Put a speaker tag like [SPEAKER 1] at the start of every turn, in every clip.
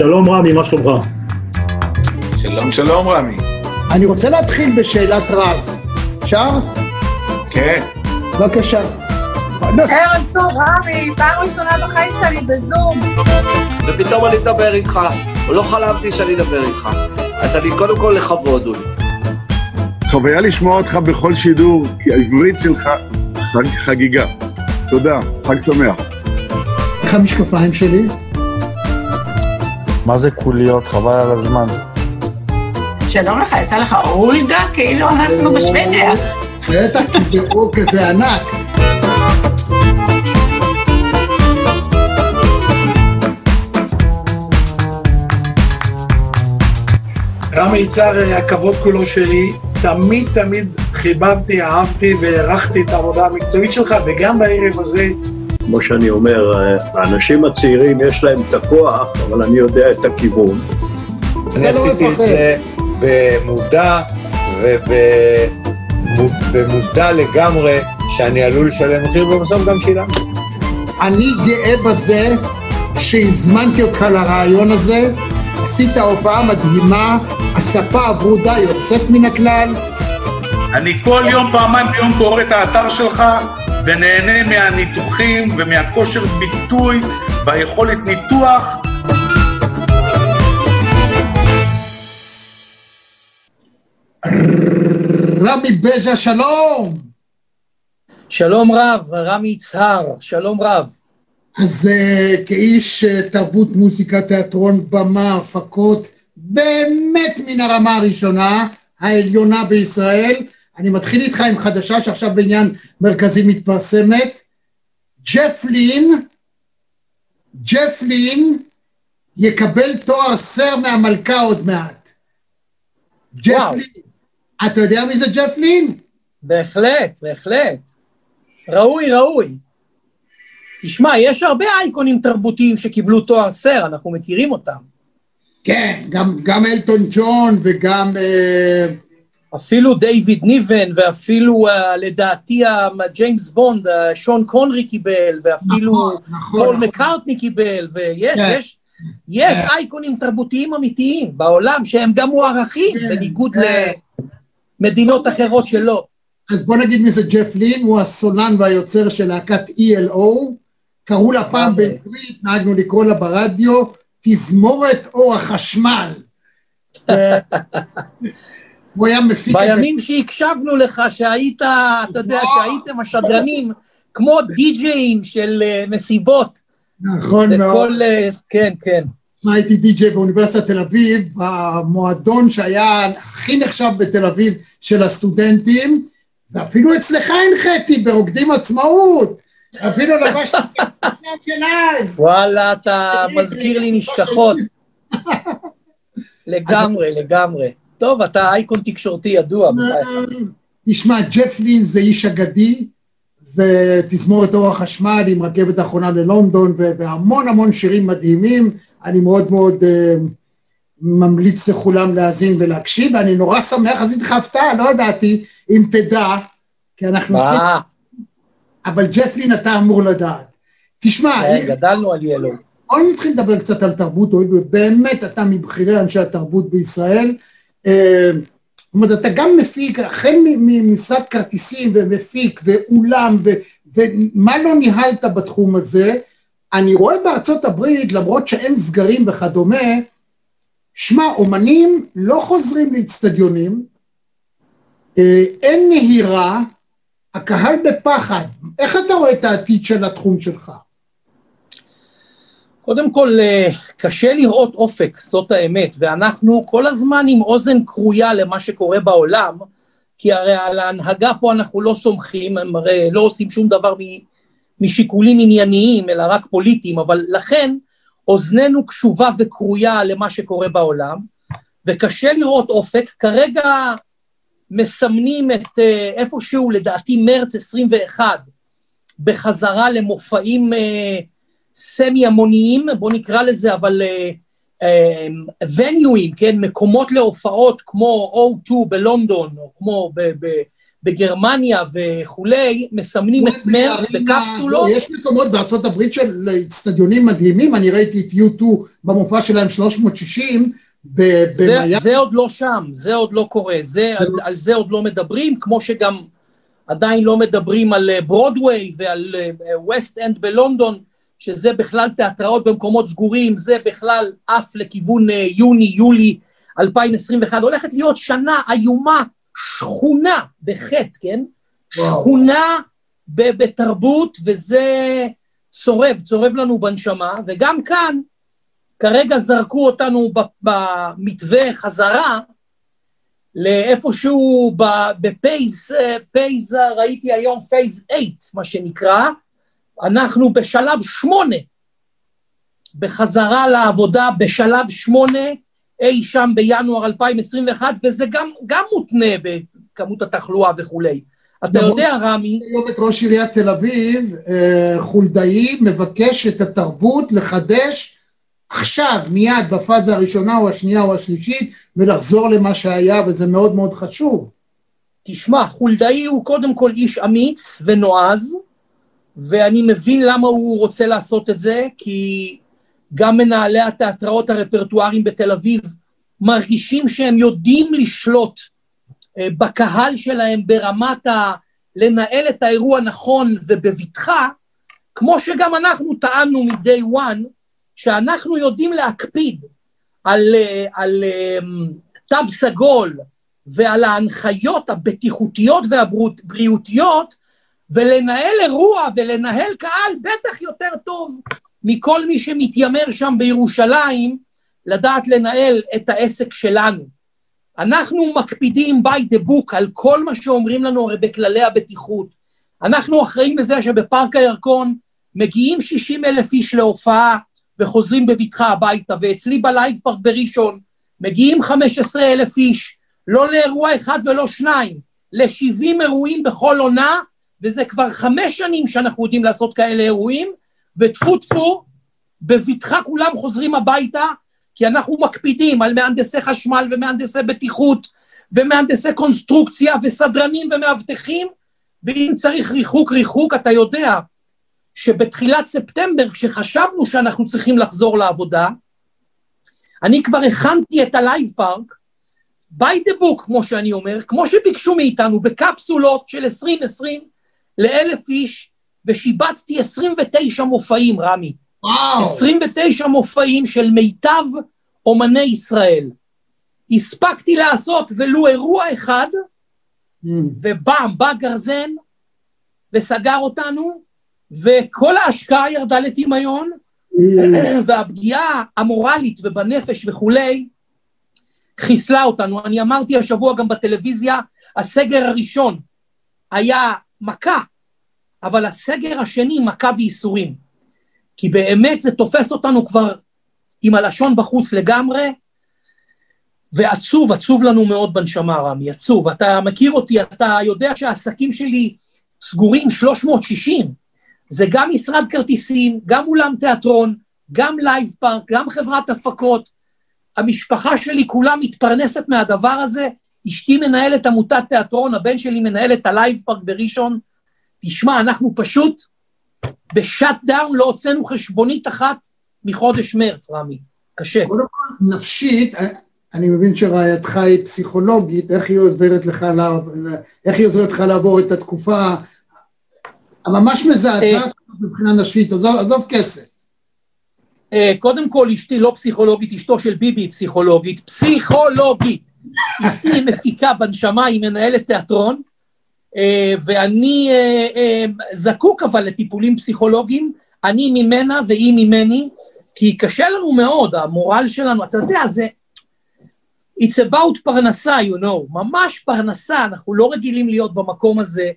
[SPEAKER 1] שלום רמי, מה שלומך?
[SPEAKER 2] שלום, שלום רמי.
[SPEAKER 3] אני רוצה להתחיל בשאלת רב. אפשר?
[SPEAKER 2] כן.
[SPEAKER 3] בבקשה.
[SPEAKER 4] ערב טוב, רמי, פעם ראשונה בחיים שלי בזום.
[SPEAKER 5] ופתאום אני אדבר איתך, לא חלמתי שאני אדבר איתך. אז אני קודם כל לכבוד הוא.
[SPEAKER 6] חוויה לשמוע אותך בכל שידור, כי העברית שלך חג חגיגה. תודה, חג שמח.
[SPEAKER 3] איך המשקפיים שלי?
[SPEAKER 7] מה זה קוליות? חבל על הזמן.
[SPEAKER 8] שלום לך, יצא לך אולדה? כאילו אנחנו בשוודיה.
[SPEAKER 3] בטח, כי זה אור כזה ענק.
[SPEAKER 1] רמי יצהר, הכבוד כולו שלי. תמיד תמיד חיבבתי, אהבתי והערכתי את העבודה המקצועית שלך, וגם בערב הזה, כמו שאני אומר, האנשים הצעירים יש להם את הכוח, אבל אני יודע את הכיוון.
[SPEAKER 9] אני עשיתי את זה במודע ובמודע לגמרי שאני עלול לשלם מחיר, ובסוף גם שילמתי.
[SPEAKER 3] אני גאה בזה שהזמנתי אותך לרעיון הזה, עשית הופעה מדהימה, הספה הברודה יוצאת מן הכלל.
[SPEAKER 10] אני כל יום, פעמיים ביום קורא את האתר שלך ונהנה מהניתוחים ומהכושר ביטוי והיכולת ניתוח.
[SPEAKER 3] רמי בז'ה, שלום!
[SPEAKER 11] שלום רב, רמי יצהר, שלום רב.
[SPEAKER 3] אז uh, כאיש uh, תרבות, מוזיקה, תיאטרון, במה, הפקות, באמת מן הרמה הראשונה, העליונה בישראל. אני מתחיל איתך עם חדשה שעכשיו בעניין מרכזי מתפרסמת. ג'ף לין, ג'ף לין יקבל תואר סר מהמלכה עוד מעט. ג'ף לין. אתה יודע מי זה ג'ף לין?
[SPEAKER 11] בהחלט, בהחלט. ראוי, ראוי. תשמע, יש הרבה אייקונים תרבותיים שקיבלו תואר סר, אנחנו מכירים אותם.
[SPEAKER 3] כן, גם, גם אלטון ג'ון וגם... אה...
[SPEAKER 11] אפילו דיוויד ניבן, ואפילו אה, לדעתי ג'יימס בונד, אה, שון קונרי קיבל, ואפילו נכון, נכון, פול נכון. מקארטני קיבל, ויש כן. יש, יש כן. אייקונים תרבותיים אמיתיים בעולם שהם גם מוערכים, כן, בניגוד כן. למדינות אחרות שלא.
[SPEAKER 3] אז בוא נגיד מי זה ג'ף לין, הוא הסולן והיוצר של להקת ELO, קראו לה פעם בעברית, נהגנו לקרוא לה ברדיו, תזמורת אור החשמל. הוא היה מפיק...
[SPEAKER 11] בימים שהקשבנו לך, שהיית, אתה יודע, שהייתם השדרנים, כמו די-ג'אים של מסיבות.
[SPEAKER 3] נכון מאוד.
[SPEAKER 11] כן, כן.
[SPEAKER 3] מה, הייתי די-ג'יי באוניברסיטת תל אביב, במועדון שהיה הכי נחשב בתל אביב של הסטודנטים, ואפילו אצלך הנחיתי ברוקדים עצמאות. אפילו לבשתי את של אז.
[SPEAKER 11] וואלה, אתה מזכיר לי נשכחות. לגמרי, לגמרי. טוב, אתה אייקון תקשורתי ידוע.
[SPEAKER 3] תשמע, ג'ף לין זה איש אגדי, ותזמורת אור החשמל עם רכבת האחרונה ללונדון, והמון המון שירים מדהימים. אני מאוד מאוד ממליץ לכולם להאזין ולהקשיב, ואני נורא שמח, עשיתי לך הפתעה, לא ידעתי, אם תדע, כי אנחנו עושים... אבל ג'פלין אתה אמור לדעת. תשמע...
[SPEAKER 11] גדלנו על ילו.
[SPEAKER 3] בוא נתחיל לדבר קצת על תרבות, הואיל ובאמת אתה מבכירי אנשי התרבות בישראל. זאת אומרת, אתה גם מפיק, החל ממשרד כרטיסים ומפיק ואולם ומה לא ניהלת בתחום הזה, אני רואה בארצות הברית, למרות שאין סגרים וכדומה, שמע, אומנים לא חוזרים לאצטדיונים, אין נהירה, הקהל בפחד. איך אתה רואה את העתיד של התחום שלך?
[SPEAKER 11] קודם כל, קשה לראות אופק, זאת האמת, ואנחנו כל הזמן עם אוזן כרויה למה שקורה בעולם, כי הרי על ההנהגה פה אנחנו לא סומכים, הם הרי לא עושים שום דבר משיקולים ענייניים, אלא רק פוליטיים, אבל לכן אוזננו קשובה וכרויה למה שקורה בעולם, וקשה לראות אופק. כרגע מסמנים את איפשהו, לדעתי, מרץ 21, בחזרה למופעים סמי המוניים, בוא נקרא לזה, אבל וניואים, כן, מקומות להופעות כמו O2 בלונדון, או כמו בגרמניה וכולי, מסמנים את מרץ בקפסולות.
[SPEAKER 3] לא, יש מקומות בארצות הברית של אצטדיונים מדהימים, אני ראיתי את U2 במופע שלהם 360,
[SPEAKER 11] זה, זה עוד לא שם, זה עוד לא קורה, זה, על, על זה עוד לא מדברים, כמו שגם עדיין לא מדברים על ברודוויי ועל ווסט אנד בלונדון, שזה בכלל תיאטראות במקומות סגורים, זה בכלל עף לכיוון יוני-יולי 2021, הולכת להיות שנה איומה, שכונה בחטא, כן? וואו. שכונה בתרבות, וזה צורב, צורב לנו בנשמה, וגם כאן, כרגע זרקו אותנו במתווה חזרה לאיפשהו ב phase, phase, ראיתי היום phase 8, מה שנקרא, אנחנו בשלב שמונה, בחזרה לעבודה בשלב שמונה, אי שם בינואר 2021, וזה גם, גם מותנה בכמות התחלואה וכולי. אתה יודע, רמי...
[SPEAKER 3] היום את ראש עיריית תל אביב, אה, חולדאי, מבקש את התרבות לחדש עכשיו, מיד, בפאזה הראשונה או השנייה או השלישית, ולחזור למה שהיה, וזה מאוד מאוד חשוב.
[SPEAKER 11] תשמע, חולדאי הוא קודם כל איש אמיץ ונועז, ואני מבין למה הוא רוצה לעשות את זה, כי גם מנהלי התיאטראות הרפרטואריים בתל אביב מרגישים שהם יודעים לשלוט אה, בקהל שלהם ברמת ה... לנהל את האירוע נכון ובבטחה, כמו שגם אנחנו טענו מ-day one, שאנחנו יודעים להקפיד על, אה, על אה, תו סגול ועל ההנחיות הבטיחותיות והבריאותיות, ולנהל אירוע ולנהל קהל בטח יותר טוב מכל מי שמתיימר שם בירושלים לדעת לנהל את העסק שלנו. אנחנו מקפידים by the book על כל מה שאומרים לנו הרי בכללי הבטיחות. אנחנו אחראים לזה שבפארק הירקון מגיעים 60 אלף איש להופעה וחוזרים בבטחה הביתה, ואצלי בלייב פארק בראשון מגיעים 15 אלף איש, לא לאירוע אחד ולא שניים, ל-70 אירועים בכל עונה, וזה כבר חמש שנים שאנחנו יודעים לעשות כאלה אירועים, וטפו טפו, בבטחה כולם חוזרים הביתה, כי אנחנו מקפידים על מהנדסי חשמל ומהנדסי בטיחות ומהנדסי קונסטרוקציה וסדרנים ומאבטחים, ואם צריך ריחוק ריחוק, אתה יודע שבתחילת ספטמבר, כשחשבנו שאנחנו צריכים לחזור לעבודה, אני כבר הכנתי את הלייב פארק, by the book, כמו שאני אומר, כמו שביקשו מאיתנו, בקפסולות של 2020 לאלף איש, ושיבצתי 29 מופעים, רמי. וואו. 29 מופעים של מיטב אומני ישראל. הספקתי לעשות ולו אירוע אחד, mm. ובאם, בא גרזן וסגר אותנו, וכל ההשקעה ירדה לטמיון, mm. והפגיעה המורלית ובנפש וכולי, חיסלה אותנו. אני אמרתי השבוע גם בטלוויזיה, הסגר הראשון היה מכה, אבל הסגר השני מכה וייסורים. כי באמת זה תופס אותנו כבר עם הלשון בחוץ לגמרי, ועצוב, עצוב לנו מאוד בנשמה, רמי, עצוב. אתה מכיר אותי, אתה יודע שהעסקים שלי סגורים 360. זה גם משרד כרטיסים, גם אולם תיאטרון, גם לייב פארק, גם חברת הפקות. המשפחה שלי כולה מתפרנסת מהדבר הזה. אשתי מנהלת עמותת תיאטרון, הבן שלי מנהל את הלייב פארק בראשון. תשמע, אנחנו פשוט ב shutdown לא הוצאנו חשבונית אחת מחודש מרץ, רמי. קשה.
[SPEAKER 3] קודם כל, נפשית, אני מבין שרעייתך היא פסיכולוגית, איך היא עוזרת לך, איך היא עוזרת לך לעבור את התקופה הממש מזעזעת מבחינה נפשית, עזוב, עזוב כסף.
[SPEAKER 11] אה, קודם כל, אשתי לא פסיכולוגית, אשתו של ביבי היא פסיכולוגית, פסיכולוגית. אשתי מפיקה בנשמה, היא מנהלת תיאטרון, אה, ואני אה, זקוק אבל לטיפולים פסיכולוגיים, אני ממנה והיא ממני, כי קשה לנו מאוד, המורל שלנו, אתה יודע, זה... It's about פרנסה, you know, ממש פרנסה, אנחנו לא רגילים להיות במקום הזה.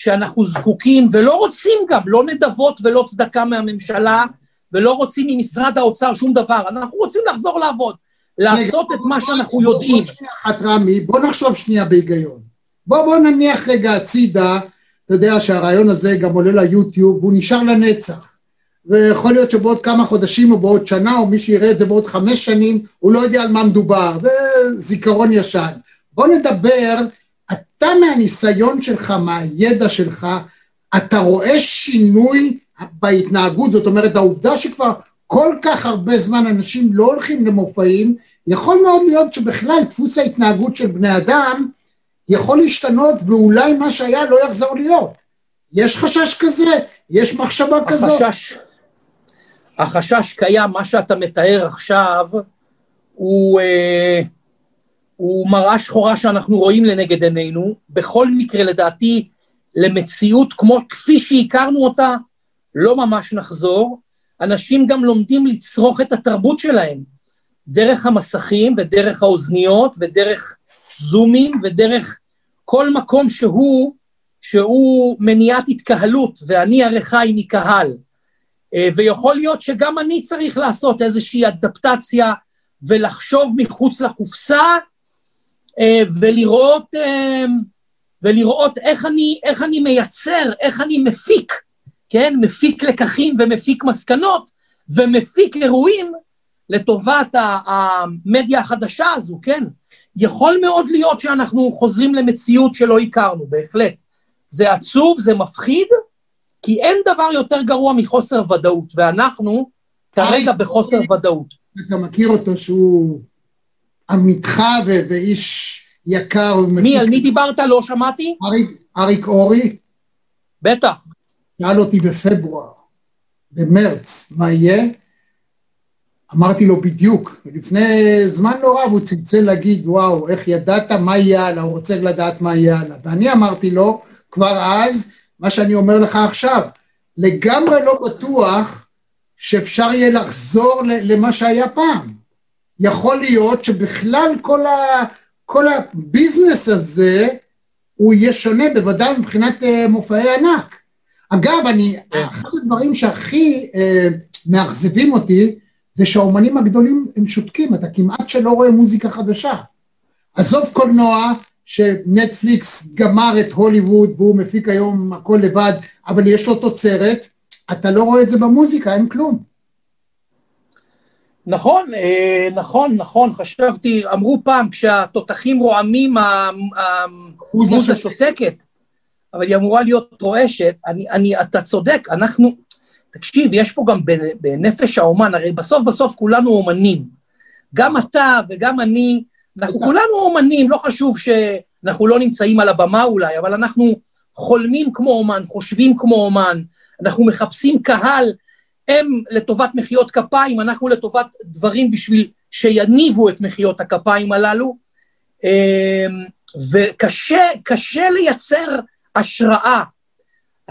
[SPEAKER 11] שאנחנו זקוקים ולא רוצים גם, לא נדבות ולא צדקה מהממשלה, ולא רוצים ממשרד האוצר שום דבר, אנחנו רוצים לחזור לעבוד, לעשות את מה שאנחנו יודעים. בוא
[SPEAKER 3] נחשוב שנייה בהיגיון. בוא, בוא נניח רגע הצידה, אתה יודע שהרעיון הזה גם עולה ליוטיוב, והוא נשאר לנצח. ויכול להיות שבעוד כמה חודשים או בעוד שנה, או מי שיראה את זה בעוד חמש שנים, הוא לא יודע על מה מדובר, זה זיכרון ישן. בוא נדבר אתה מהניסיון שלך, מהידע שלך, אתה רואה שינוי בהתנהגות, זאת אומרת העובדה שכבר כל כך הרבה זמן אנשים לא הולכים למופעים, יכול מאוד להיות שבכלל דפוס ההתנהגות של בני אדם יכול להשתנות ואולי מה שהיה לא יחזור להיות. יש חשש כזה? יש מחשבה כזאת?
[SPEAKER 11] החשש, החשש קיים, מה שאתה מתאר עכשיו הוא, אה, הוא מראה שחורה שאנחנו רואים לנגד עינינו. בכל מקרה, לדעתי, למציאות כמו כפי שהכרנו אותה, לא ממש נחזור. אנשים גם לומדים לצרוך את התרבות שלהם, דרך המסכים ודרך האוזניות ודרך זומים ודרך כל מקום שהוא, שהוא מניעת התקהלות, ואני הרי חי מקהל. אה, ויכול להיות שגם אני צריך לעשות איזושהי אדפטציה ולחשוב מחוץ לקופסה אה, ולראות, אה, ולראות איך, אני, איך אני מייצר, איך אני מפיק, כן? מפיק לקחים ומפיק מסקנות ומפיק אירועים לטובת המדיה החדשה הזו, כן? יכול מאוד להיות שאנחנו חוזרים למציאות שלא הכרנו, בהחלט. זה עצוב, זה מפחיד, כי אין דבר יותר גרוע מחוסר ודאות, ואנחנו כרגע בחוסר ודאות.
[SPEAKER 3] אתה מכיר אותו שהוא עמיתך ואיש יקר.
[SPEAKER 11] מי, על מי דיברת? לא שמעתי?
[SPEAKER 3] אריק, אריק אורי.
[SPEAKER 11] בטח.
[SPEAKER 3] שאל אותי בפברואר, במרץ, מה יהיה? אמרתי לו בדיוק, לפני זמן לא רב הוא צלצל להגיד, וואו, איך ידעת מה יהיה הלאה, הוא רוצה לדעת מה יהיה הלאה. ואני אמרתי לו, כבר אז, מה שאני אומר לך עכשיו, לגמרי לא בטוח שאפשר יהיה לחזור למה שהיה פעם. יכול להיות שבכלל כל, ה, כל הביזנס הזה, הוא יהיה שונה, בוודאי מבחינת uh, מופעי ענק. אגב, אני, כן. אחד הדברים שהכי uh, מאכזבים אותי, זה שהאומנים הגדולים הם שותקים, אתה כמעט שלא רואה מוזיקה חדשה. עזוב קולנוע, שנטפליקס גמר את הוליווד והוא מפיק היום הכל לבד, אבל יש לו תוצרת, אתה לא רואה את זה במוזיקה, אין כלום.
[SPEAKER 11] נכון, אה, נכון, נכון, חשבתי, אמרו פעם, כשהתותחים רועמים, המוזה שותקת, אבל היא אמורה להיות רועשת, אני, אני, אתה צודק, אנחנו, תקשיב, יש פה גם בנפש האומן, הרי בסוף בסוף כולנו אומנים. גם אתה וגם אני, אנחנו כולנו אומנים, לא חשוב שאנחנו לא נמצאים על הבמה אולי, אבל אנחנו חולמים כמו אומן, חושבים כמו אומן, אנחנו מחפשים קהל, הם לטובת מחיאות כפיים, אנחנו לטובת דברים בשביל שיניבו את מחיאות הכפיים הללו, אמ, וקשה, קשה לייצר השראה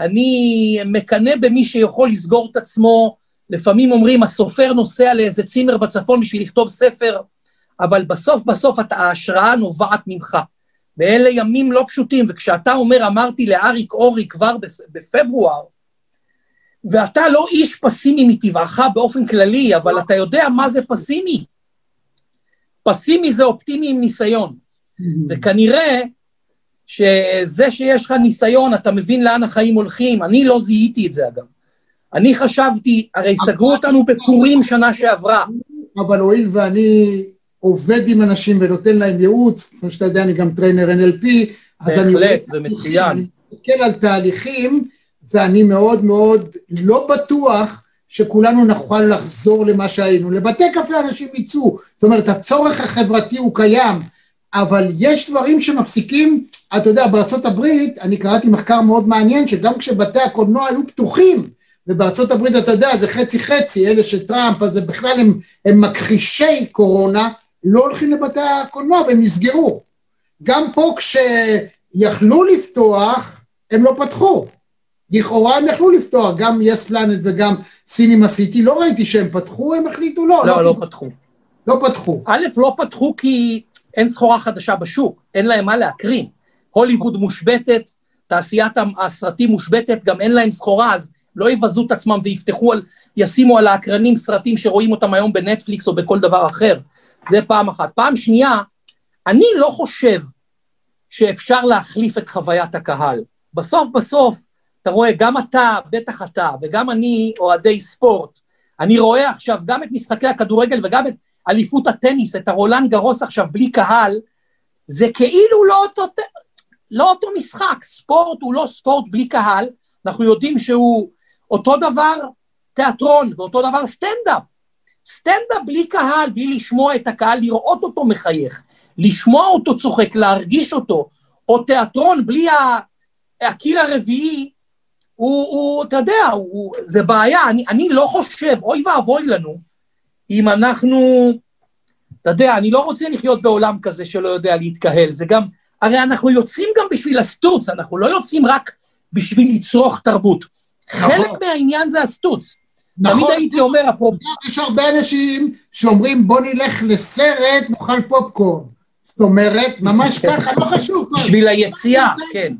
[SPEAKER 11] אני מקנא במי שיכול לסגור את עצמו, לפעמים אומרים, הסופר נוסע לאיזה צימר בצפון בשביל לכתוב ספר, אבל בסוף בסוף ההשראה נובעת ממך. ואלה ימים לא פשוטים, וכשאתה אומר, אמרתי לאריק אורי כבר בפברואר, ואתה לא איש פסימי מטבעך באופן כללי, אבל אתה יודע מה זה פסימי. פסימי זה אופטימי עם ניסיון. וכנראה שזה שיש לך ניסיון, אתה מבין לאן החיים הולכים. אני לא זיהיתי את זה, אגב. אני חשבתי, הרי סגרו אותנו בפורים שנה שעברה.
[SPEAKER 3] אבל הואיל ואני עובד עם אנשים ונותן להם ייעוץ, כמו שאתה יודע, אני גם trainer NLP,
[SPEAKER 11] אז אני... בהחלט, זה מצוין.
[SPEAKER 3] אני מסתכל על תהליכים, ואני מאוד מאוד לא בטוח שכולנו נוכל לחזור למה שהיינו. לבתי קפה אנשים יצאו, זאת אומרת, הצורך החברתי הוא קיים, אבל יש דברים שמפסיקים, אתה יודע, בארצות הברית, אני קראתי מחקר מאוד מעניין, שגם כשבתי הקולנוע היו פתוחים, ובארצות הברית, אתה יודע, זה חצי חצי, אלה של טראמפ, אז בכלל הם, הם מכחישי קורונה, לא הולכים לבתי הקולנוע והם נסגרו. גם פה כשיכלו לפתוח, הם לא פתחו. לכאורה הם יכלו לפתוח, גם יס פלנט וגם סינימה סיטי, לא ראיתי שהם פתחו, הם החליטו לא.
[SPEAKER 11] לא, לא, לא פתחו.
[SPEAKER 3] לא פתחו.
[SPEAKER 11] א', לא פתחו כי אין סחורה חדשה בשוק, אין להם מה להקרין. הוליווד מושבתת, תעשיית הסרטים מושבתת, גם אין להם סחורה, אז לא יבזו את עצמם ויפתחו על, ישימו על האקרנים סרטים שרואים אותם היום בנטפליקס או בכל דבר אחר. זה פעם אחת. פעם שנייה, אני לא חושב שאפשר להחליף את חוויית הקהל. בסוף בסוף, אתה רואה, גם אתה, בטח אתה, וגם אני, אוהדי ספורט, אני רואה עכשיו גם את משחקי הכדורגל וגם את אליפות הטניס, את הרולנד גרוס עכשיו בלי קהל, זה כאילו לא אותו... לא אותו משחק, ספורט הוא לא ספורט בלי קהל, אנחנו יודעים שהוא אותו דבר תיאטרון ואותו דבר סטנדאפ. סטנדאפ בלי קהל, בלי לשמוע את הקהל, לראות אותו מחייך, לשמוע אותו צוחק, להרגיש אותו, או תיאטרון בלי הקיר הרביעי, הוא, הוא, אתה יודע, הוא, זה בעיה, אני, אני לא חושב, אוי ואבוי לנו, אם אנחנו, אתה יודע, אני לא רוצה לחיות בעולם כזה שלא יודע להתקהל, זה גם, הרי אנחנו יוצאים גם בשביל הסטוץ, אנחנו לא יוצאים רק בשביל לצרוך תרבות. נכון. חלק מהעניין זה הסטוץ. נכון. תמיד הייתי אומר, אפרופו...
[SPEAKER 3] יש הרבה אנשים שאומרים, בוא נלך לסרט, נאכל פופקורן. זאת אומרת, ממש ככה, לא חשוב.
[SPEAKER 11] בשביל היציאה, כן.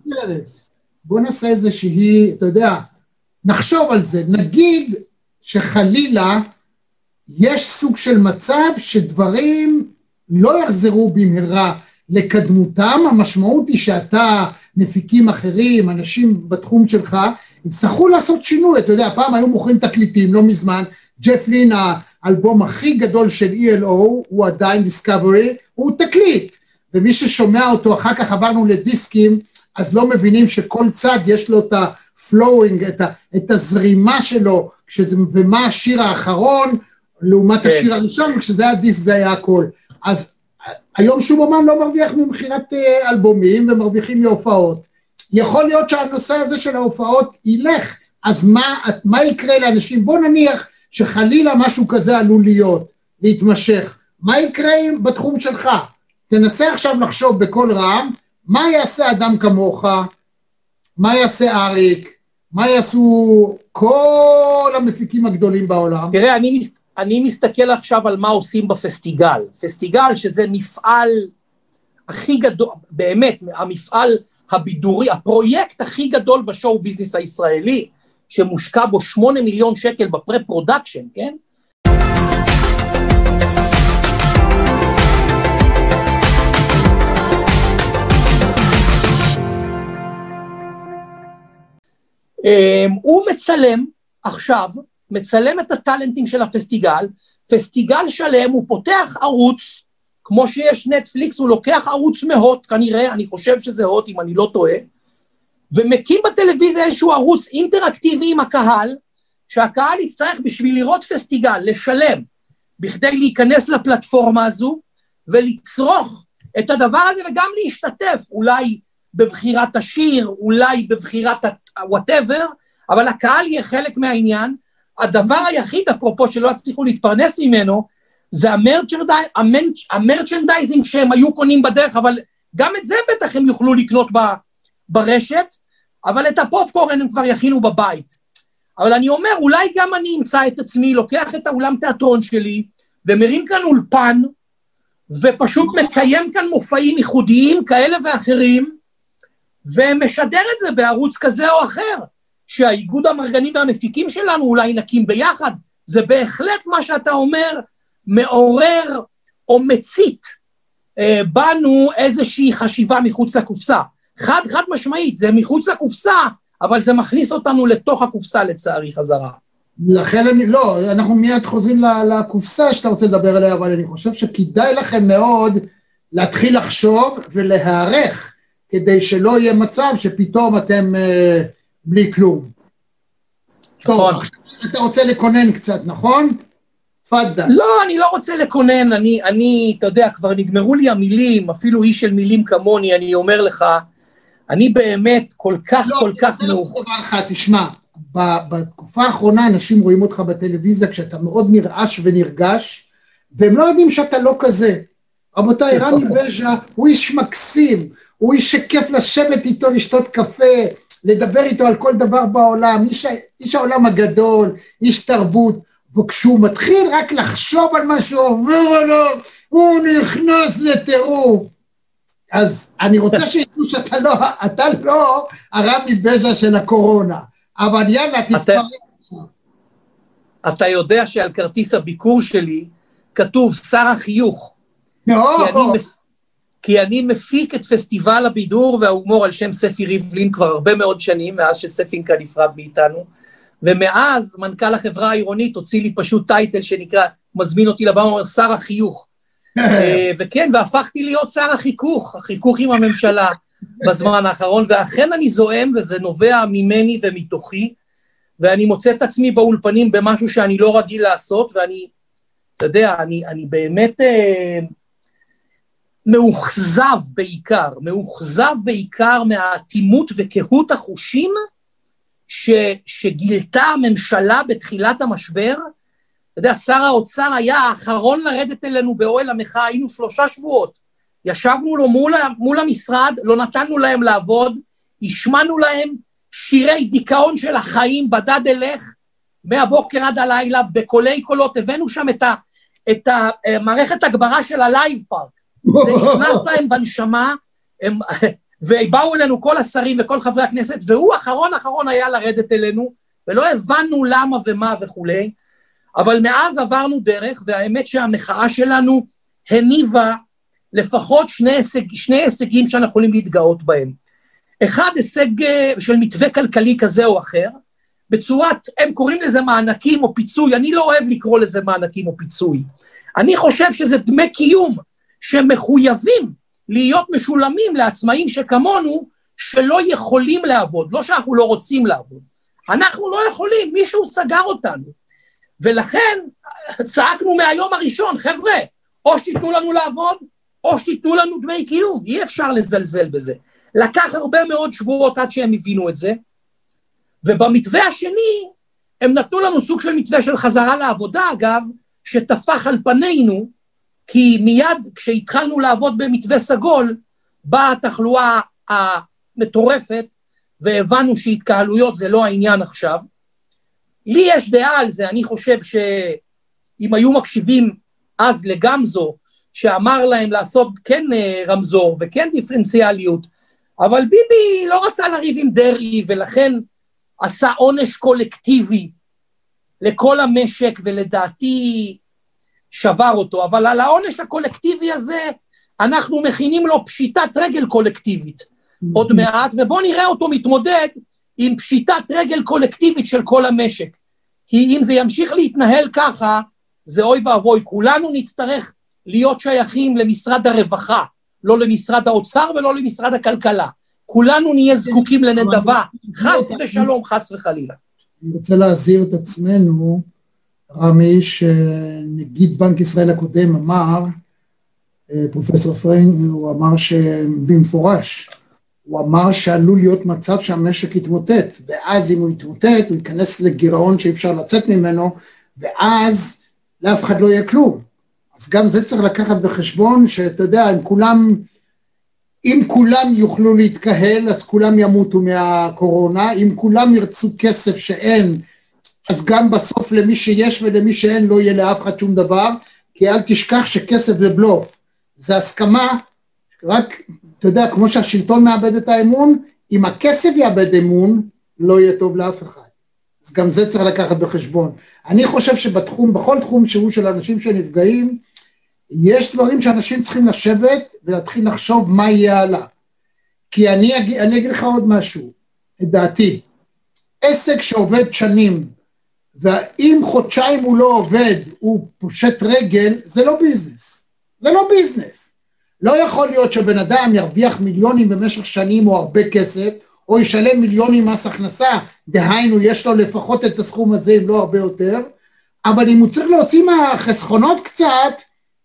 [SPEAKER 3] בוא נעשה איזושהי, אתה יודע, נחשוב על זה. נגיד שחלילה יש סוג של מצב שדברים לא יחזרו במהרה לקדמותם, המשמעות היא שאתה, מפיקים אחרים, אנשים בתחום שלך, יצטרכו לעשות שינוי, אתה יודע, פעם היו מוכרים תקליטים, לא מזמן, ג'ף לין, האלבום הכי גדול של ELO, הוא עדיין דיסקאברי, הוא תקליט, ומי ששומע אותו, אחר כך עברנו לדיסקים, אז לא מבינים שכל צד יש לו את ה-flowing, את, ה, את הזרימה שלו, כשזה, ומה השיר האחרון, לעומת כן. השיר הראשון, וכשזה היה דיסק זה היה הכל. אז היום שום אומן לא מרוויח ממכירת אה, אלבומים ומרוויחים מהופעות. יכול להיות שהנושא הזה של ההופעות ילך, אז מה, מה יקרה לאנשים? בוא נניח שחלילה משהו כזה עלול להיות, להתמשך. מה יקרה בתחום שלך? תנסה עכשיו לחשוב בקול רם, מה יעשה אדם כמוך? מה יעשה אריק? מה יעשו כל המפיקים הגדולים בעולם?
[SPEAKER 11] תראה, אני, אני מסתכל עכשיו על מה עושים בפסטיגל. פסטיגל שזה מפעל הכי גדול, באמת, המפעל הבידורי, הפרויקט הכי גדול ב show business הישראלי, שמושקע בו שמונה מיליון שקל ב pre-production, כן? אמ, הוא מצלם עכשיו מצלם את הטאלנטים של הפסטיגל, פסטיגל שלם, הוא פותח ערוץ, כמו שיש נטפליקס, הוא לוקח ערוץ מהוט, כנראה, אני חושב שזה הוט, אם אני לא טועה, ומקים בטלוויזיה איזשהו ערוץ אינטראקטיבי עם הקהל, שהקהל יצטרך בשביל לראות פסטיגל, לשלם, בכדי להיכנס לפלטפורמה הזו, ולצרוך את הדבר הזה וגם להשתתף, אולי בבחירת השיר, אולי בבחירת ה-whatever, אבל הקהל יהיה חלק מהעניין, הדבר היחיד, אפרופו, שלא יצליחו להתפרנס ממנו, זה ה merchandising שהם היו קונים בדרך, אבל גם את זה בטח הם יוכלו לקנות ב, ברשת, אבל את הפופקורן הם כבר יכינו בבית. אבל אני אומר, אולי גם אני אמצא את עצמי, לוקח את האולם תיאטרון שלי, ומרים כאן אולפן, ופשוט מקיים כאן מופעים ייחודיים כאלה ואחרים, ומשדר את זה בערוץ כזה או אחר. שהאיגוד המרגנים והמפיקים שלנו אולי נקים ביחד, זה בהחלט מה שאתה אומר, מעורר או מצית אה, בנו איזושהי חשיבה מחוץ לקופסה. חד חד משמעית, זה מחוץ לקופסה, אבל זה מכניס אותנו לתוך הקופסה לצערי חזרה.
[SPEAKER 3] לכן אני, לא, אנחנו מיד חוזרים לקופסה שאתה רוצה לדבר עליה, אבל אני חושב שכדאי לכם מאוד להתחיל לחשוב ולהיערך, כדי שלא יהיה מצב שפתאום אתם... אה, בלי כלום. נכון. טוב, אתה רוצה לקונן קצת, נכון?
[SPEAKER 11] תפאדל. לא, אני לא רוצה לקונן, אני, אני, אתה יודע, כבר נגמרו לי המילים, אפילו איש של מילים כמוני, אני אומר לך, אני באמת כל כך, לא, כל כך מאוחר. לא, דבר
[SPEAKER 3] אחד, תשמע, בתקופה האחרונה אנשים רואים אותך בטלוויזיה כשאתה מאוד נרעש ונרגש, והם לא יודעים שאתה לא כזה. רבותיי, רמי בז'ה הוא איש מקסים, הוא איש שכיף לשבת איתו, לשתות קפה, לדבר איתו על כל דבר בעולם, איש, איש העולם הגדול, איש תרבות, וכשהוא מתחיל רק לחשוב על מה שעובר עליו, הוא נכנס לטירוף. אז אני רוצה שידעו שאתה לא, אתה לא הרמי בז'ה של הקורונה, אבל יאללה, תתפרק.
[SPEAKER 11] אתה יודע שעל כרטיס הביקור שלי כתוב שר החיוך.
[SPEAKER 3] לא. כי אני,
[SPEAKER 11] כי אני מפיק את פסטיבל הבידור וההומור על שם ספי ריבלין כבר הרבה מאוד שנים, מאז שספינקה נפרד מאיתנו, ומאז מנכ"ל החברה העירונית הוציא לי פשוט טייטל שנקרא, מזמין אותי לבמה, אומר שר החיוך. אה, וכן, והפכתי להיות שר החיכוך, החיכוך עם הממשלה. בזמן האחרון, ואכן אני זועם, וזה נובע ממני ומתוכי, ואני מוצא את עצמי באולפנים במשהו שאני לא רגיל לעשות, ואני, אתה יודע, אני, אני באמת אה, מאוכזב בעיקר, מאוכזב בעיקר מהאטימות וקהות החושים ש, שגילתה הממשלה בתחילת המשבר. אתה יודע, שר האוצר היה האחרון לרדת אלינו באוהל המחאה, היינו שלושה שבועות. ישבנו לו מול, מול המשרד, לא נתנו להם לעבוד, השמענו להם שירי דיכאון של החיים, בדד אלך, מהבוקר עד הלילה, בקולי קולות, הבאנו שם את, ה, את המערכת הגברה של ה Live Park. זה נכנס להם בנשמה, הם, ובאו אלינו כל השרים וכל חברי הכנסת, והוא אחרון אחרון היה לרדת אלינו, ולא הבנו למה ומה וכולי, אבל מאז עברנו דרך, והאמת שהמחאה שלנו הניבה לפחות שני, הישג, שני הישגים שאנחנו יכולים להתגאות בהם. אחד, הישג אה, של מתווה כלכלי כזה או אחר, בצורת, הם קוראים לזה מענקים או פיצוי, אני לא אוהב לקרוא לזה מענקים או פיצוי. אני חושב שזה דמי קיום שמחויבים להיות משולמים לעצמאים שכמונו, שלא יכולים לעבוד, לא שאנחנו לא רוצים לעבוד. אנחנו לא יכולים, מישהו סגר אותנו. ולכן צעקנו מהיום הראשון, חבר'ה, או שתיתנו לנו לעבוד, או שתיתנו לנו דמי קיום, אי אפשר לזלזל בזה. לקח הרבה מאוד שבועות עד שהם הבינו את זה, ובמתווה השני, הם נתנו לנו סוג של מתווה של חזרה לעבודה, אגב, שטפח על פנינו, כי מיד כשהתחלנו לעבוד במתווה סגול, באה התחלואה המטורפת, והבנו שהתקהלויות זה לא העניין עכשיו. לי יש דעה על זה, אני חושב שאם היו מקשיבים אז לגמזו, שאמר להם לעשות כן אה, רמזור וכן דיפרנציאליות, אבל ביבי לא רצה לריב עם דרעי, ולכן עשה עונש קולקטיבי לכל המשק, ולדעתי שבר אותו. אבל על העונש הקולקטיבי הזה, אנחנו מכינים לו פשיטת רגל קולקטיבית עוד מעט, ובואו נראה אותו מתמודד עם פשיטת רגל קולקטיבית של כל המשק. כי אם זה ימשיך להתנהל ככה, זה אוי ואבוי, כולנו נצטרך להיות שייכים למשרד הרווחה, לא למשרד האוצר ולא למשרד הכלכלה. כולנו נהיה זקוקים לנדבה, חס ושלום, חס וחלילה.
[SPEAKER 3] אני רוצה להזהיר את עצמנו, רמי, שנגיד בנק ישראל הקודם אמר, אה, פרופסור פריין, הוא אמר שבמפורש, הוא אמר שעלול להיות מצב שהמשק יתמוטט, ואז אם הוא יתמוטט, הוא ייכנס לגירעון שאי אפשר לצאת ממנו, ואז לאף אחד לא יהיה כלום. אז גם זה צריך לקחת בחשבון, שאתה יודע, אם כולם, אם כולם יוכלו להתקהל, אז כולם ימותו מהקורונה, אם כולם ירצו כסף שאין, אז גם בסוף למי שיש ולמי שאין לא יהיה לאף אחד שום דבר, כי אל תשכח שכסף זה בלוף, זה הסכמה, רק, אתה יודע, כמו שהשלטון מאבד את האמון, אם הכסף יאבד אמון, לא יהיה טוב לאף אחד. אז גם זה צריך לקחת בחשבון. אני חושב שבתחום, בכל תחום שהוא של אנשים שנפגעים, יש דברים שאנשים צריכים לשבת ולהתחיל לחשוב מה יהיה הלאה. כי אני, אני אגיד לך עוד משהו, את דעתי. עסק שעובד שנים, ואם חודשיים הוא לא עובד, הוא פושט רגל, זה לא ביזנס. זה לא ביזנס. לא יכול להיות שבן אדם ירוויח מיליונים במשך שנים או הרבה כסף, או ישלם מיליונים מס הכנסה, דהיינו יש לו לפחות את הסכום הזה אם לא הרבה יותר, אבל אם הוא צריך להוציא מהחסכונות קצת,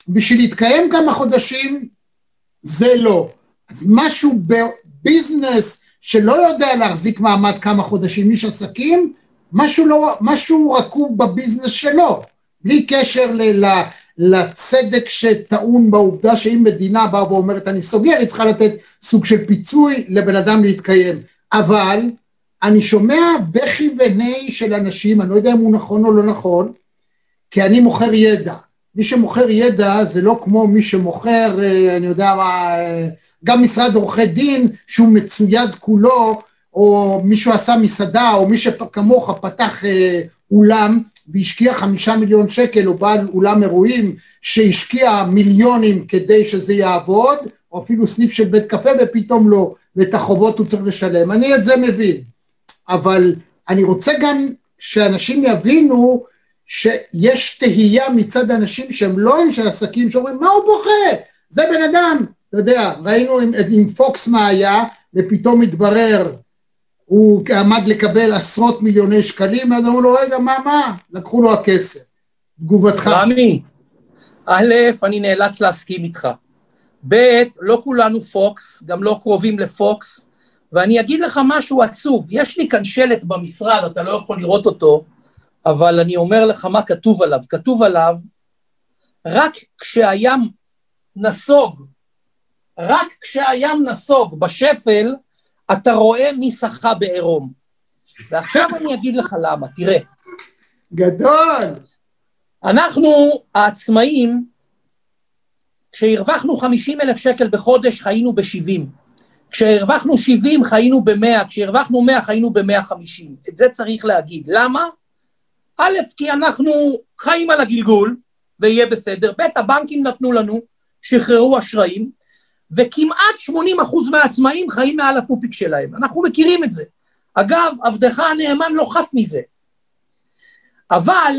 [SPEAKER 3] בשביל להתקיים כמה חודשים, זה לא. אז משהו בביזנס שלא יודע להחזיק מעמד כמה חודשים, איש עסקים, משהו, לא, משהו רקוב בביזנס שלו, בלי קשר ל, ל, לצדק שטעון בעובדה שאם מדינה באה ואומרת אני סוגר, היא צריכה לתת סוג של פיצוי לבן אדם להתקיים. אבל אני שומע בכי וני של אנשים, אני לא יודע אם הוא נכון או לא נכון, כי אני מוכר ידע. מי שמוכר ידע זה לא כמו מי שמוכר, אה, אני יודע מה, אה, גם משרד עורכי דין שהוא מצויד כולו, או מישהו עשה מסעדה, או מי שכמוך פתח אה, אולם והשקיע חמישה מיליון שקל, או בעל אולם אירועים שהשקיע מיליונים כדי שזה יעבוד, או אפילו סניף של בית קפה ופתאום לא, ואת החובות הוא צריך לשלם. אני את זה מבין. אבל אני רוצה גם שאנשים יבינו שיש תהייה מצד אנשים שהם לא אנשי עסקים שאומרים מה הוא בוכה? זה בן אדם, אתה יודע, ראינו עם, עם פוקס מה היה, ופתאום התברר, הוא עמד לקבל עשרות מיליוני שקלים, אז אמרו לו, רגע, מה, מה? לקחו לו הכסף. תגובתך.
[SPEAKER 11] רמי, א', אני נאלץ להסכים איתך. ב', לא כולנו פוקס, גם לא קרובים לפוקס, ואני אגיד לך משהו עצוב. יש לי כאן שלט במשרד, אתה לא יכול לראות אותו, אבל אני אומר לך מה כתוב עליו. כתוב עליו, רק כשהים נסוג, רק כשהים נסוג בשפל, אתה רואה מי שחה בעירום. ועכשיו אני אגיד לך למה, תראה.
[SPEAKER 3] גדול.
[SPEAKER 11] אנחנו, העצמאים, כשהרווחנו 50 אלף שקל בחודש, חיינו ב-70. כשהרווחנו 70, חיינו ב-100, כשהרווחנו 100, חיינו ב-150. את זה צריך להגיד. למה? א', כי אנחנו חיים על הגלגול, ויהיה בסדר, ב', הבנקים נתנו לנו, שחררו אשראים, וכמעט 80 אחוז מהעצמאים חיים מעל הפופיק שלהם. אנחנו מכירים את זה. אגב, עבדך הנאמן לא חף מזה. אבל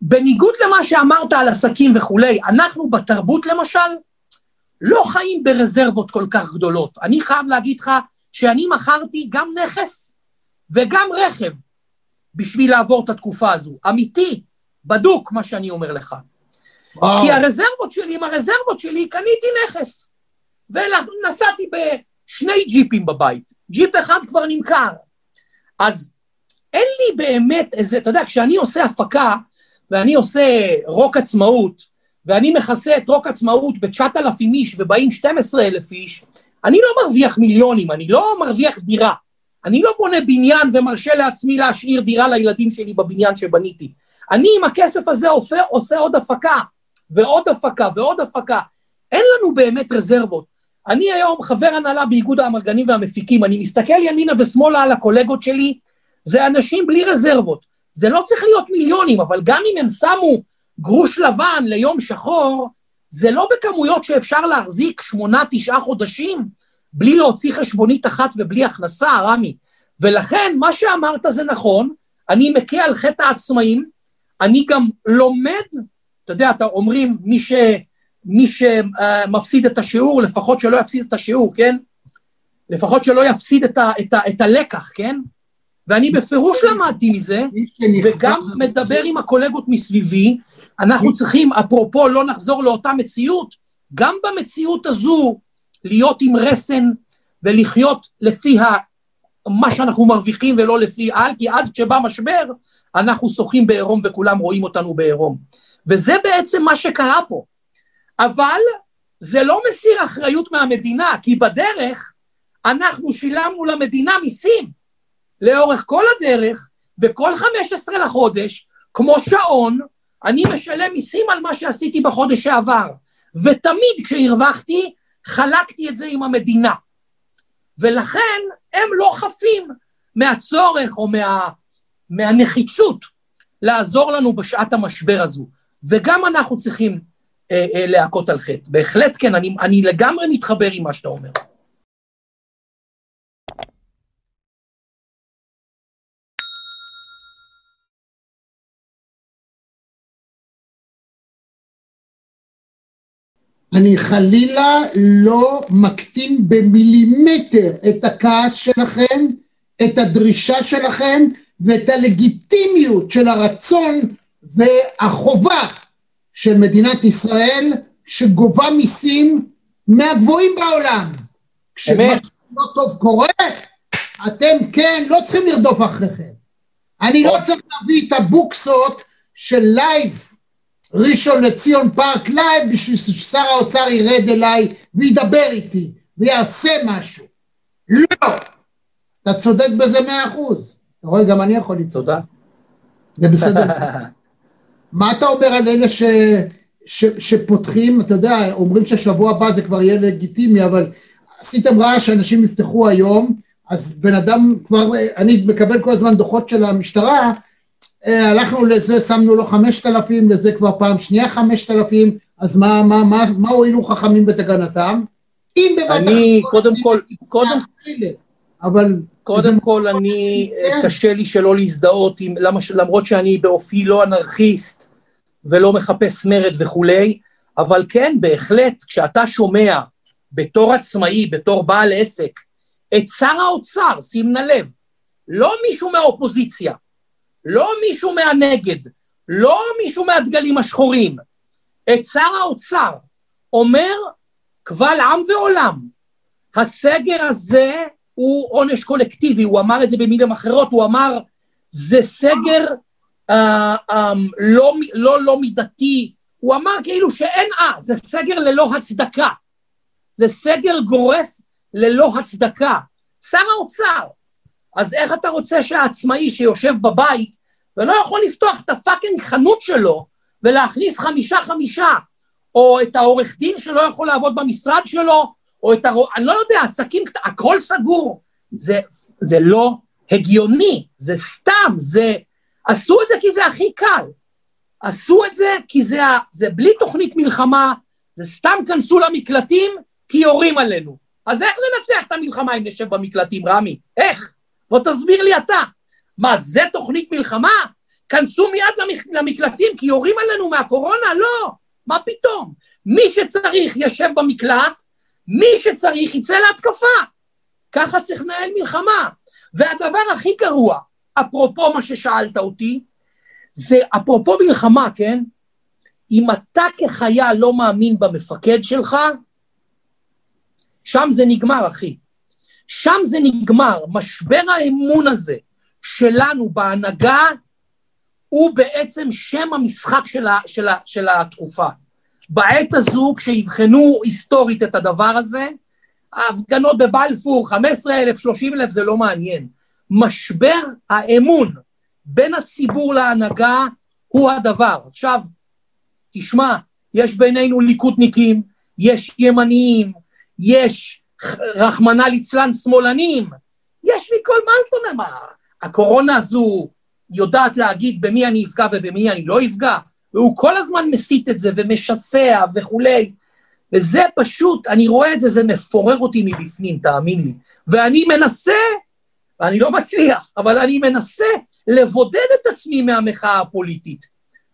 [SPEAKER 11] בניגוד למה שאמרת על עסקים וכולי, אנחנו בתרבות למשל, לא חיים ברזרבות כל כך גדולות. אני חייב להגיד לך שאני מכרתי גם נכס וגם רכב בשביל לעבור את התקופה הזו. אמיתי, בדוק מה שאני אומר לך. וואו. כי הרזרבות שלי, עם הרזרבות שלי, קניתי נכס. ונסעתי בשני ג'יפים בבית. ג'יפ אחד כבר נמכר. אז אין לי באמת איזה, אתה יודע, כשאני עושה הפקה, ואני עושה רוק עצמאות, ואני מכסה את רוק עצמאות ב-9,000 איש ובאים 12,000 איש, אני לא מרוויח מיליונים, אני לא מרוויח דירה. אני לא בונה בניין ומרשה לעצמי להשאיר דירה לילדים שלי בבניין שבניתי. אני עם הכסף הזה עושה, עושה עוד הפקה, ועוד הפקה, ועוד הפקה. אין לנו באמת רזרבות. אני היום חבר הנהלה באיגוד האמרגנים והמפיקים, אני מסתכל ימינה ושמאלה על הקולגות שלי, זה אנשים בלי רזרבות. זה לא צריך להיות מיליונים, אבל גם אם הם שמו גרוש לבן ליום שחור, זה לא בכמויות שאפשר להחזיק שמונה, תשעה חודשים בלי להוציא חשבונית אחת ובלי הכנסה, רמי. ולכן, מה שאמרת זה נכון, אני מכה על חטא העצמאים, אני גם לומד, אתה יודע, אתה אומרים, מי, ש, מי שמפסיד את השיעור, לפחות שלא יפסיד את השיעור, כן? לפחות שלא יפסיד את, ה, את, ה, את הלקח, כן? ואני בפירוש למדתי מזה, וגם מדבר עם הקולגות מסביבי, אנחנו צריכים, אפרופו לא נחזור לאותה מציאות, גם במציאות הזו להיות עם רסן ולחיות לפי. מה שאנחנו מרוויחים ולא לפי על, כי עד שבא משבר, אנחנו שוחים בעירום וכולם רואים אותנו בעירום. וזה בעצם מה שקרה פה. אבל זה לא מסיר אחריות מהמדינה, כי בדרך אנחנו שילמנו למדינה מיסים. לאורך כל הדרך, וכל 15 לחודש, כמו שעון, אני משלם מיסים על מה שעשיתי בחודש שעבר. ותמיד כשהרווחתי, חלקתי את זה עם המדינה. ולכן הם לא חפים מהצורך או מה, מהנחיצות לעזור לנו בשעת המשבר הזו. וגם אנחנו צריכים אה, אה, להכות על חטא. בהחלט כן, אני, אני לגמרי מתחבר עם מה שאתה אומר.
[SPEAKER 3] אני חלילה לא מקטין במילימטר את הכעס שלכם, את הדרישה שלכם ואת הלגיטימיות של הרצון והחובה של מדינת ישראל שגובה מיסים מהגבוהים בעולם. כשמה לא טוב קורה, אתם כן לא צריכים לרדוף אחריכם. אני לא צריך להביא את הבוקסות של Live ראשון לציון Park Live בשביל ששר האוצר ירד אליי וידבר איתי ויעשה משהו. לא! אתה צודק בזה מאה אחוז. אתה רואה, גם אני יכול לצעוק.
[SPEAKER 11] תודה.
[SPEAKER 3] זה בסדר. מה אתה אומר על אלה ש, ש, שפותחים, אתה יודע, אומרים ששבוע הבא זה כבר יהיה לגיטימי, אבל עשיתם רעש שאנשים יפתחו היום, אז בן אדם כבר, אני מקבל כל הזמן דוחות של המשטרה, הלכנו לזה, שמנו לו חמשת אלפים, לזה כבר פעם שנייה חמשת אלפים, אז מה, מה, מה, מה הועילו חכמים בתקנתם? אם בבת
[SPEAKER 11] אני, קודם כל, קודם,
[SPEAKER 3] אבל...
[SPEAKER 11] קודם כל, אני, אה, קשה לי שלא להזדהות עם, למרות שאני באופי לא אנרכיסט ולא מחפש מרד וכולי, אבל כן, בהחלט, כשאתה שומע בתור עצמאי, בתור בעל עסק, את שר האוצר, שים נא לב, לא מישהו מהאופוזיציה, לא מישהו מהנגד, לא מישהו מהדגלים השחורים, את שר האוצר אומר קבל עם ועולם, הסגר הזה הוא עונש קולקטיבי, הוא אמר את זה במילים אחרות, הוא אמר זה סגר אה, אה, לא, לא, לא מידתי, הוא אמר כאילו שאין אה, זה סגר ללא הצדקה, זה סגר גורף ללא הצדקה. שר האוצר, אז איך אתה רוצה שהעצמאי שיושב בבית ולא יכול לפתוח את הפאקינג חנות שלו ולהכניס חמישה חמישה, או את העורך דין שלא יכול לעבוד במשרד שלו, או את ה... אני לא יודע, עסקים הכל סגור. זה, זה לא הגיוני, זה סתם, זה... עשו את זה כי זה הכי קל. עשו את זה כי זה, זה בלי תוכנית מלחמה, זה סתם כנסו למקלטים כי יורים עלינו. אז איך ננצח את המלחמה אם נשב במקלטים, רמי? איך? בוא תסביר לי אתה. מה, זה תוכנית מלחמה? כנסו מיד למקלטים כי יורים עלינו מהקורונה? לא, מה פתאום? מי שצריך ישב במקלט, מי שצריך יצא להתקפה. ככה צריך לנהל מלחמה. והדבר הכי גרוע, אפרופו מה ששאלת אותי, זה אפרופו מלחמה, כן? אם אתה כחייל לא מאמין במפקד שלך, שם זה נגמר, אחי. שם זה נגמר. משבר האמון הזה שלנו בהנהגה הוא בעצם שם המשחק של, ה, של, ה, של התקופה. בעת הזו, כשיבחנו היסטורית את הדבר הזה, ההפגנות בבלפור, 15,000, 30,000, זה לא מעניין. משבר האמון בין הציבור להנהגה הוא הדבר. עכשיו, תשמע, יש בינינו ליכודניקים, יש ימניים, יש רחמנא ליצלן שמאלנים, יש מכל, מה זאת אומרת? מה, הקורונה הזו יודעת להגיד במי אני אפגע ובמי אני לא אפגע? והוא כל הזמן מסית את זה ומשסע וכולי. וזה פשוט, אני רואה את זה, זה מפורר אותי מבפנים, תאמין לי. ואני מנסה, ואני לא מצליח, אבל אני מנסה לבודד את עצמי מהמחאה הפוליטית,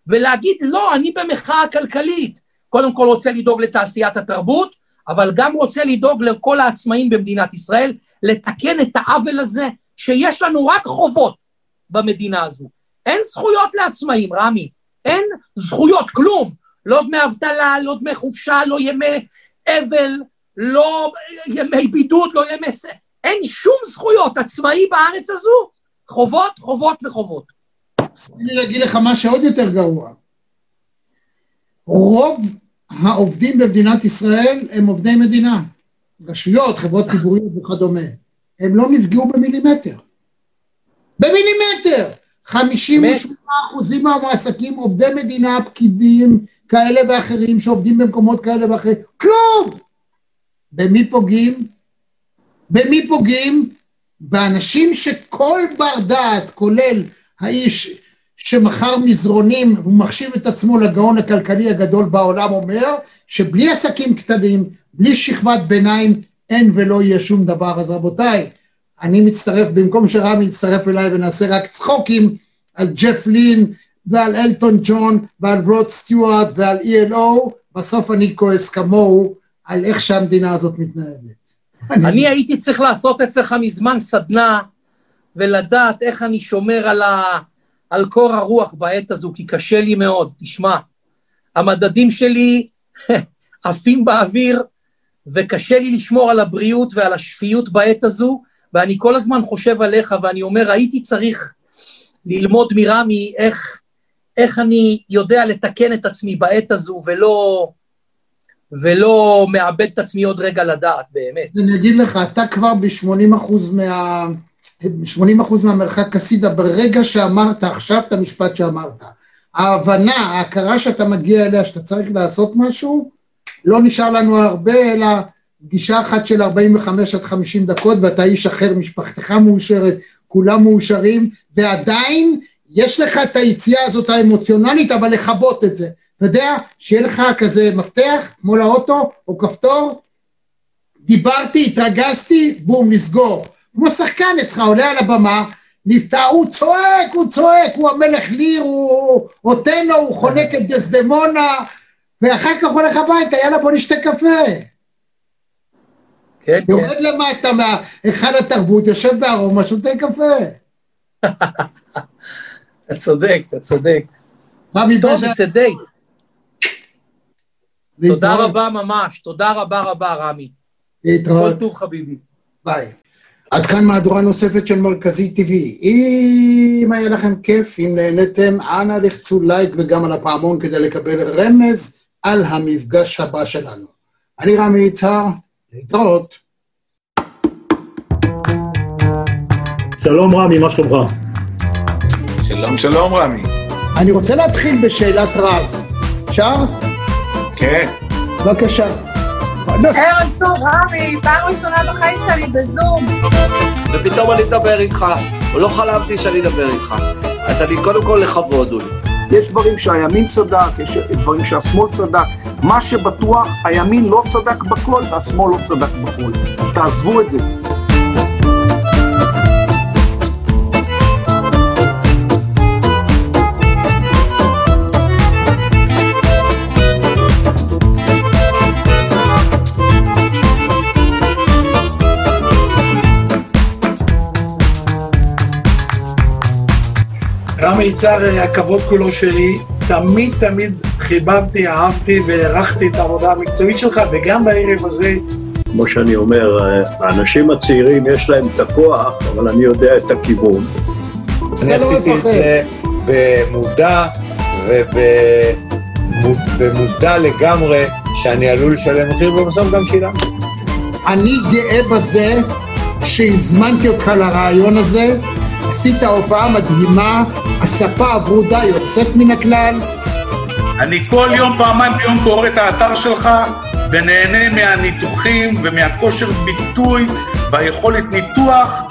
[SPEAKER 11] ולהגיד, לא, אני במחאה כלכלית. קודם כל רוצה לדאוג לתעשיית התרבות, אבל גם רוצה לדאוג לכל העצמאים במדינת ישראל, לתקן את העוול הזה, שיש לנו רק חובות במדינה הזו. אין זכויות לעצמאים, רמי. אין זכויות, כלום. לא דמי אבטלה, לא דמי חופשה, לא ימי אבל, לא ימי בידוד, לא ימי... אין שום זכויות. עצמאי בארץ הזו, חובות, חובות וחובות.
[SPEAKER 3] אני אגיד לך מה שעוד יותר גרוע. רוב העובדים במדינת ישראל הם עובדי מדינה. רשויות, חברות ציבוריות וכדומה. הם לא נפגעו במילימטר. במילימטר! 58 אחוזים מהמועסקים עובדי מדינה, פקידים כאלה ואחרים שעובדים במקומות כאלה ואחרים, כלום! במי פוגעים? במי פוגעים? באנשים שכל בר דעת, כולל האיש שמכר מזרונים ומחשיב את עצמו לגאון הכלכלי הגדול בעולם, אומר שבלי עסקים קטנים, בלי שכבת ביניים, אין ולא יהיה שום דבר. אז רבותיי, אני מצטרף, במקום שרמי יצטרף אליי ונעשה רק צחוקים על ג'ף לין ועל אלטון ג'ון ועל רוד סטיוארט ועל ELO, בסוף אני כועס כמוהו על איך שהמדינה הזאת מתנהלת.
[SPEAKER 11] אני, אני הייתי צריך לעשות אצלך מזמן סדנה ולדעת איך אני שומר על, ה, על קור הרוח בעת הזו, כי קשה לי מאוד. תשמע, המדדים שלי עפים באוויר, וקשה לי לשמור על הבריאות ועל השפיות בעת הזו, ואני כל הזמן חושב עליך, ואני אומר, הייתי צריך ללמוד מרמי איך, איך אני יודע לתקן את עצמי בעת הזו, ולא, ולא מאבד את עצמי עוד רגע לדעת, באמת.
[SPEAKER 3] אני אגיד לך, אתה כבר ב-80 אחוז מה... 80 אחוז מהמרחק הסידה ברגע שאמרת עכשיו את המשפט שאמרת. ההבנה, ההכרה שאתה מגיע אליה, שאתה צריך לעשות משהו, לא נשאר לנו הרבה, אלא פגישה אחת של 45 עד 50 דקות, ואתה איש אחר, משפחתך מאושרת, כולם מאושרים, ועדיין יש לך את היציאה הזאת האמוציונלית, אבל לכבות את זה. אתה יודע, שיהיה לך כזה מפתח, כמו לאוטו, או כפתור, דיברתי, התרגזתי, בום, לסגור. כמו שחקן אצלך, עולה על הבמה, נפתע, הוא צועק, הוא צועק, הוא המלך ליר, הוא אוטנו, הוא חונק את דסדמונה, ואחר כך הולך הביתה, יאללה בוא נשתה קפה.
[SPEAKER 11] כן,
[SPEAKER 3] יורד למטה מהיכל התרבות, יושב בארומה, שותה קפה.
[SPEAKER 11] אתה צודק, אתה צודק.
[SPEAKER 3] רמי
[SPEAKER 11] טוב,
[SPEAKER 3] בז'ה-
[SPEAKER 11] it's a date. תודה. רבה ממש, תודה רבה רבה, רמי. כל
[SPEAKER 3] להתראות.
[SPEAKER 11] טוב חביבי.
[SPEAKER 3] ביי. עד כאן מהדורה נוספת של מרכזי TV. אם היה לכם כיף, אם נהניתם, אנא לחצו לייק וגם על הפעמון כדי לקבל רמז על המפגש הבא שלנו. אני רמי יצהר, להתראות.
[SPEAKER 1] שלום רמי, מה שלומך?
[SPEAKER 2] שלום שלום רמי.
[SPEAKER 3] אני רוצה להתחיל בשאלת רב. אפשר?
[SPEAKER 2] כן.
[SPEAKER 3] בבקשה.
[SPEAKER 4] ערב טוב, רמי, פעם ראשונה בחיים שלי בזום.
[SPEAKER 5] ופתאום אני אדבר איתך, לא חלמתי שאני אדבר איתך. אז אני קודם כל לכבוד, אולי.
[SPEAKER 12] יש דברים שהימין צדק, יש דברים שהשמאל צדק. מה שבטוח, הימין לא צדק בכל והשמאל לא צדק בכל. אז תעזבו את זה.
[SPEAKER 1] רמי יצהר, הכבוד כולו שלי, תמיד תמיד חיבבתי, אהבתי והערכתי את העבודה המקצועית שלך, וגם בערב הזה, כמו שאני אומר, האנשים הצעירים יש להם את הכוח, אבל אני יודע את הכיוון.
[SPEAKER 9] אני
[SPEAKER 3] לא
[SPEAKER 9] עשיתי את. זה במודע ובמודע לגמרי שאני עלול לשלם מחיר, ובסוף גם שילמתי.
[SPEAKER 3] אני גאה בזה שהזמנתי אותך לרעיון הזה, עשית הופעה מדהימה, הספה הברודה יוצאת מן הכלל,
[SPEAKER 10] אני כל יום, פעמיים ביום קורא את האתר שלך ונהנה מהניתוחים ומהכושר ביטוי והיכולת ניתוח